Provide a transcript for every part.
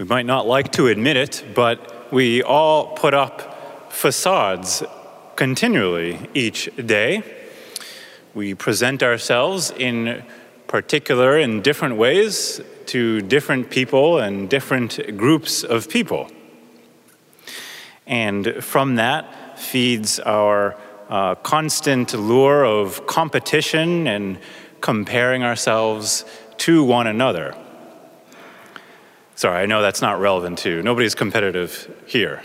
We might not like to admit it, but we all put up facades continually each day. We present ourselves in particular in different ways to different people and different groups of people. And from that feeds our uh, constant lure of competition and comparing ourselves to one another. Sorry, I know that's not relevant to. Nobody's competitive here.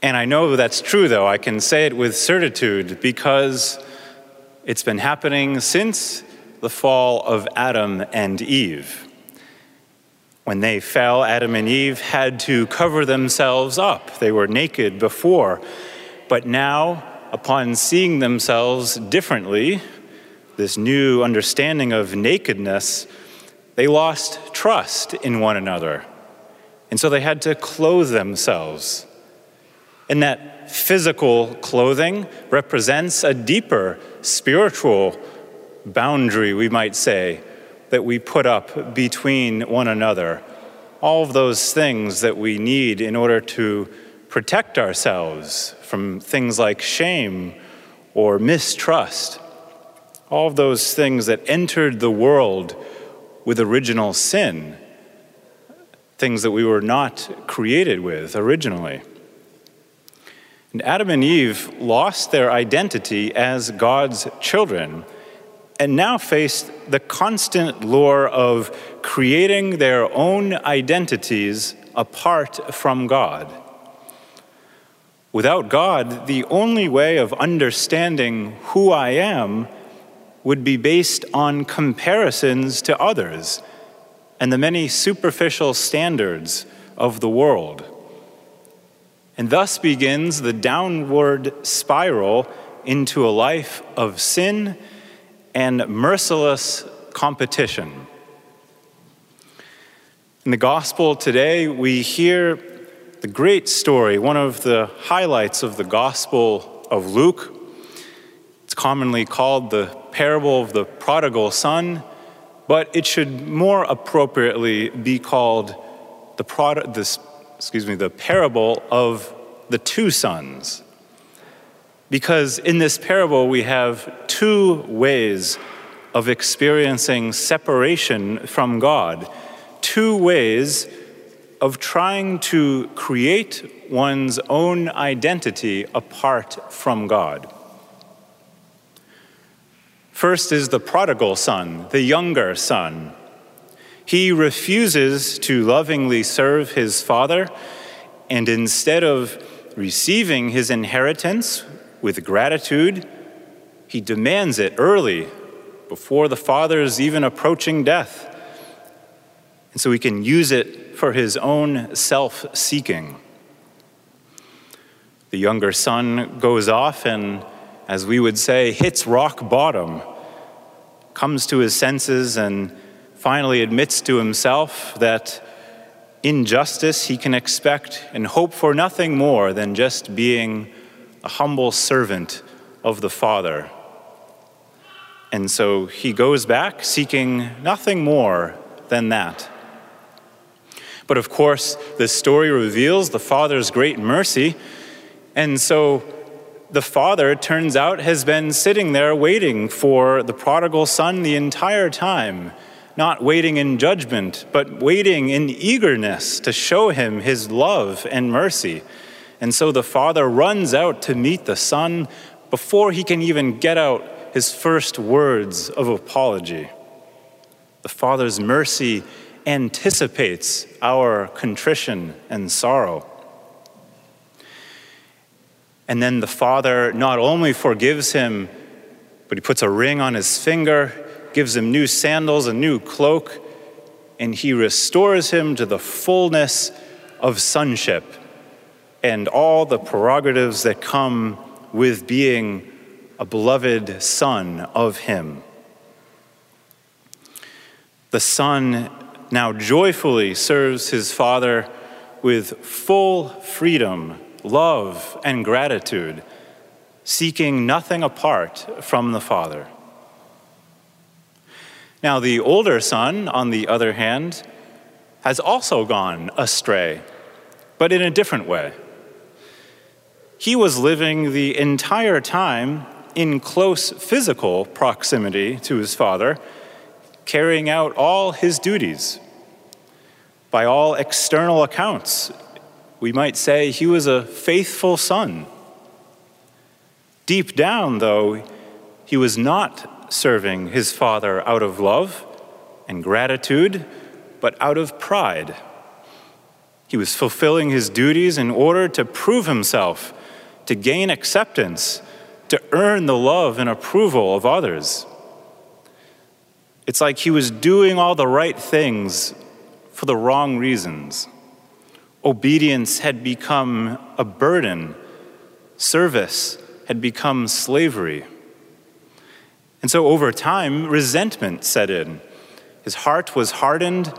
And I know that's true, though. I can say it with certitude because it's been happening since the fall of Adam and Eve. When they fell, Adam and Eve had to cover themselves up. They were naked before. But now, upon seeing themselves differently, this new understanding of nakedness, they lost trust in one another. And so they had to clothe themselves. And that physical clothing represents a deeper spiritual boundary, we might say, that we put up between one another. All of those things that we need in order to protect ourselves from things like shame or mistrust. All of those things that entered the world with original sin, things that we were not created with originally. And Adam and Eve lost their identity as God's children and now faced the constant lure of creating their own identities apart from God. Without God, the only way of understanding who I am would be based on comparisons to others and the many superficial standards of the world. And thus begins the downward spiral into a life of sin and merciless competition. In the gospel today, we hear the great story, one of the highlights of the gospel of Luke. It's commonly called the parable of the prodigal son, but it should more appropriately be called the, prod- this, excuse me, the parable of the two sons. Because in this parable, we have two ways of experiencing separation from God, two ways of trying to create one's own identity apart from God. First is the prodigal son, the younger son. He refuses to lovingly serve his father, and instead of receiving his inheritance with gratitude, he demands it early, before the father is even approaching death. And so he can use it for his own self seeking. The younger son goes off and, as we would say, hits rock bottom comes to his senses and finally admits to himself that in justice he can expect and hope for nothing more than just being a humble servant of the Father. And so he goes back seeking nothing more than that. But of course, the story reveals the Father's great mercy. And so the father, turns out, has been sitting there waiting for the prodigal son the entire time, not waiting in judgment, but waiting in eagerness to show him his love and mercy. And so the father runs out to meet the son before he can even get out his first words of apology. The father's mercy anticipates our contrition and sorrow. And then the father not only forgives him, but he puts a ring on his finger, gives him new sandals, a new cloak, and he restores him to the fullness of sonship and all the prerogatives that come with being a beloved son of him. The son now joyfully serves his father with full freedom love, and gratitude, seeking nothing apart from the Father. Now, the older son, on the other hand, has also gone astray, but in a different way. He was living the entire time in close physical proximity to his father, carrying out all his duties. By all external accounts, we might say he was a faithful son. Deep down, though, he was not serving his father out of love and gratitude, but out of pride. He was fulfilling his duties in order to prove himself, to gain acceptance, to earn the love and approval of others. It's like he was doing all the right things for the wrong reasons. Obedience had become a burden, service had become slavery. And so over time, resentment set in. His heart was hardened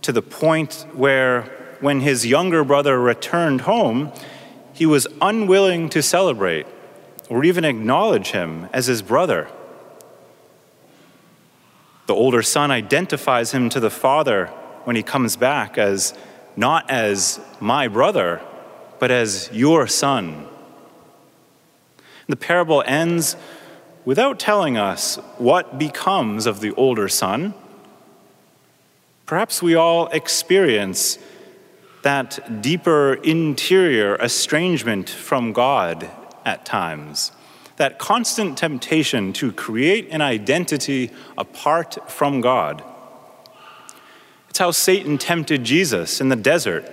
to the point where, when his younger brother returned home, he was unwilling to celebrate or even acknowledge him as his brother. The older son identifies him to the father when he comes back as not as my brother, but as your son. The parable ends without telling us what becomes of the older son. Perhaps we all experience that deeper interior estrangement from God at times, that constant temptation to create an identity apart from God. It's how Satan tempted Jesus in the desert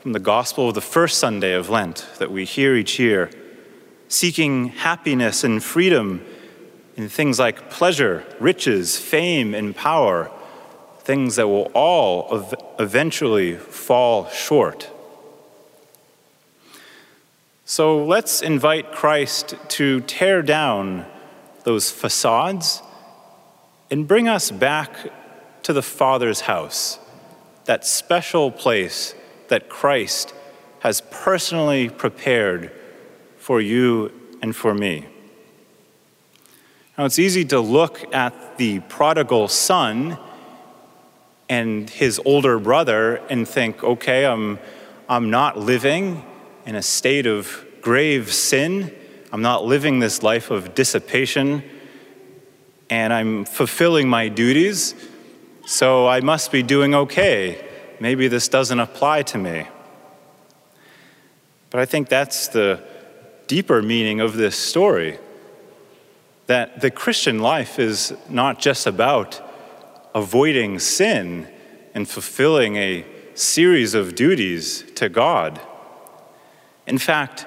from the gospel of the first Sunday of Lent that we hear each year seeking happiness and freedom in things like pleasure, riches, fame, and power, things that will all eventually fall short. So let's invite Christ to tear down those facades and bring us back to the Father's house, that special place that Christ has personally prepared for you and for me. Now, it's easy to look at the prodigal son and his older brother and think, okay, I'm, I'm not living in a state of grave sin. I'm not living this life of dissipation, and I'm fulfilling my duties, so I must be doing okay. Maybe this doesn't apply to me. But I think that's the deeper meaning of this story that the Christian life is not just about avoiding sin and fulfilling a series of duties to God. In fact,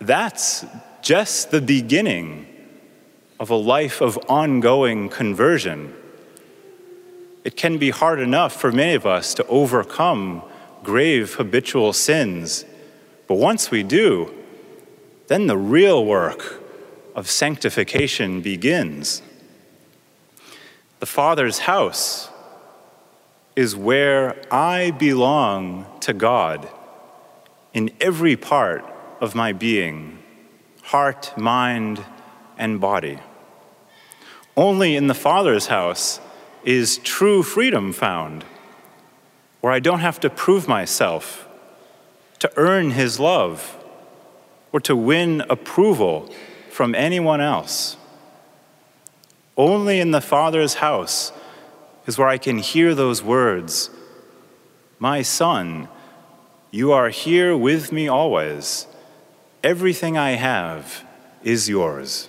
that's just the beginning of a life of ongoing conversion. It can be hard enough for many of us to overcome grave habitual sins, but once we do, then the real work of sanctification begins. The Father's house is where I belong to God in every part of my being heart, mind, and body. Only in the Father's house is true freedom found, where I don't have to prove myself to earn His love or to win approval from anyone else. Only in the Father's house is where I can hear those words My son, you are here with me always. Everything I have is yours.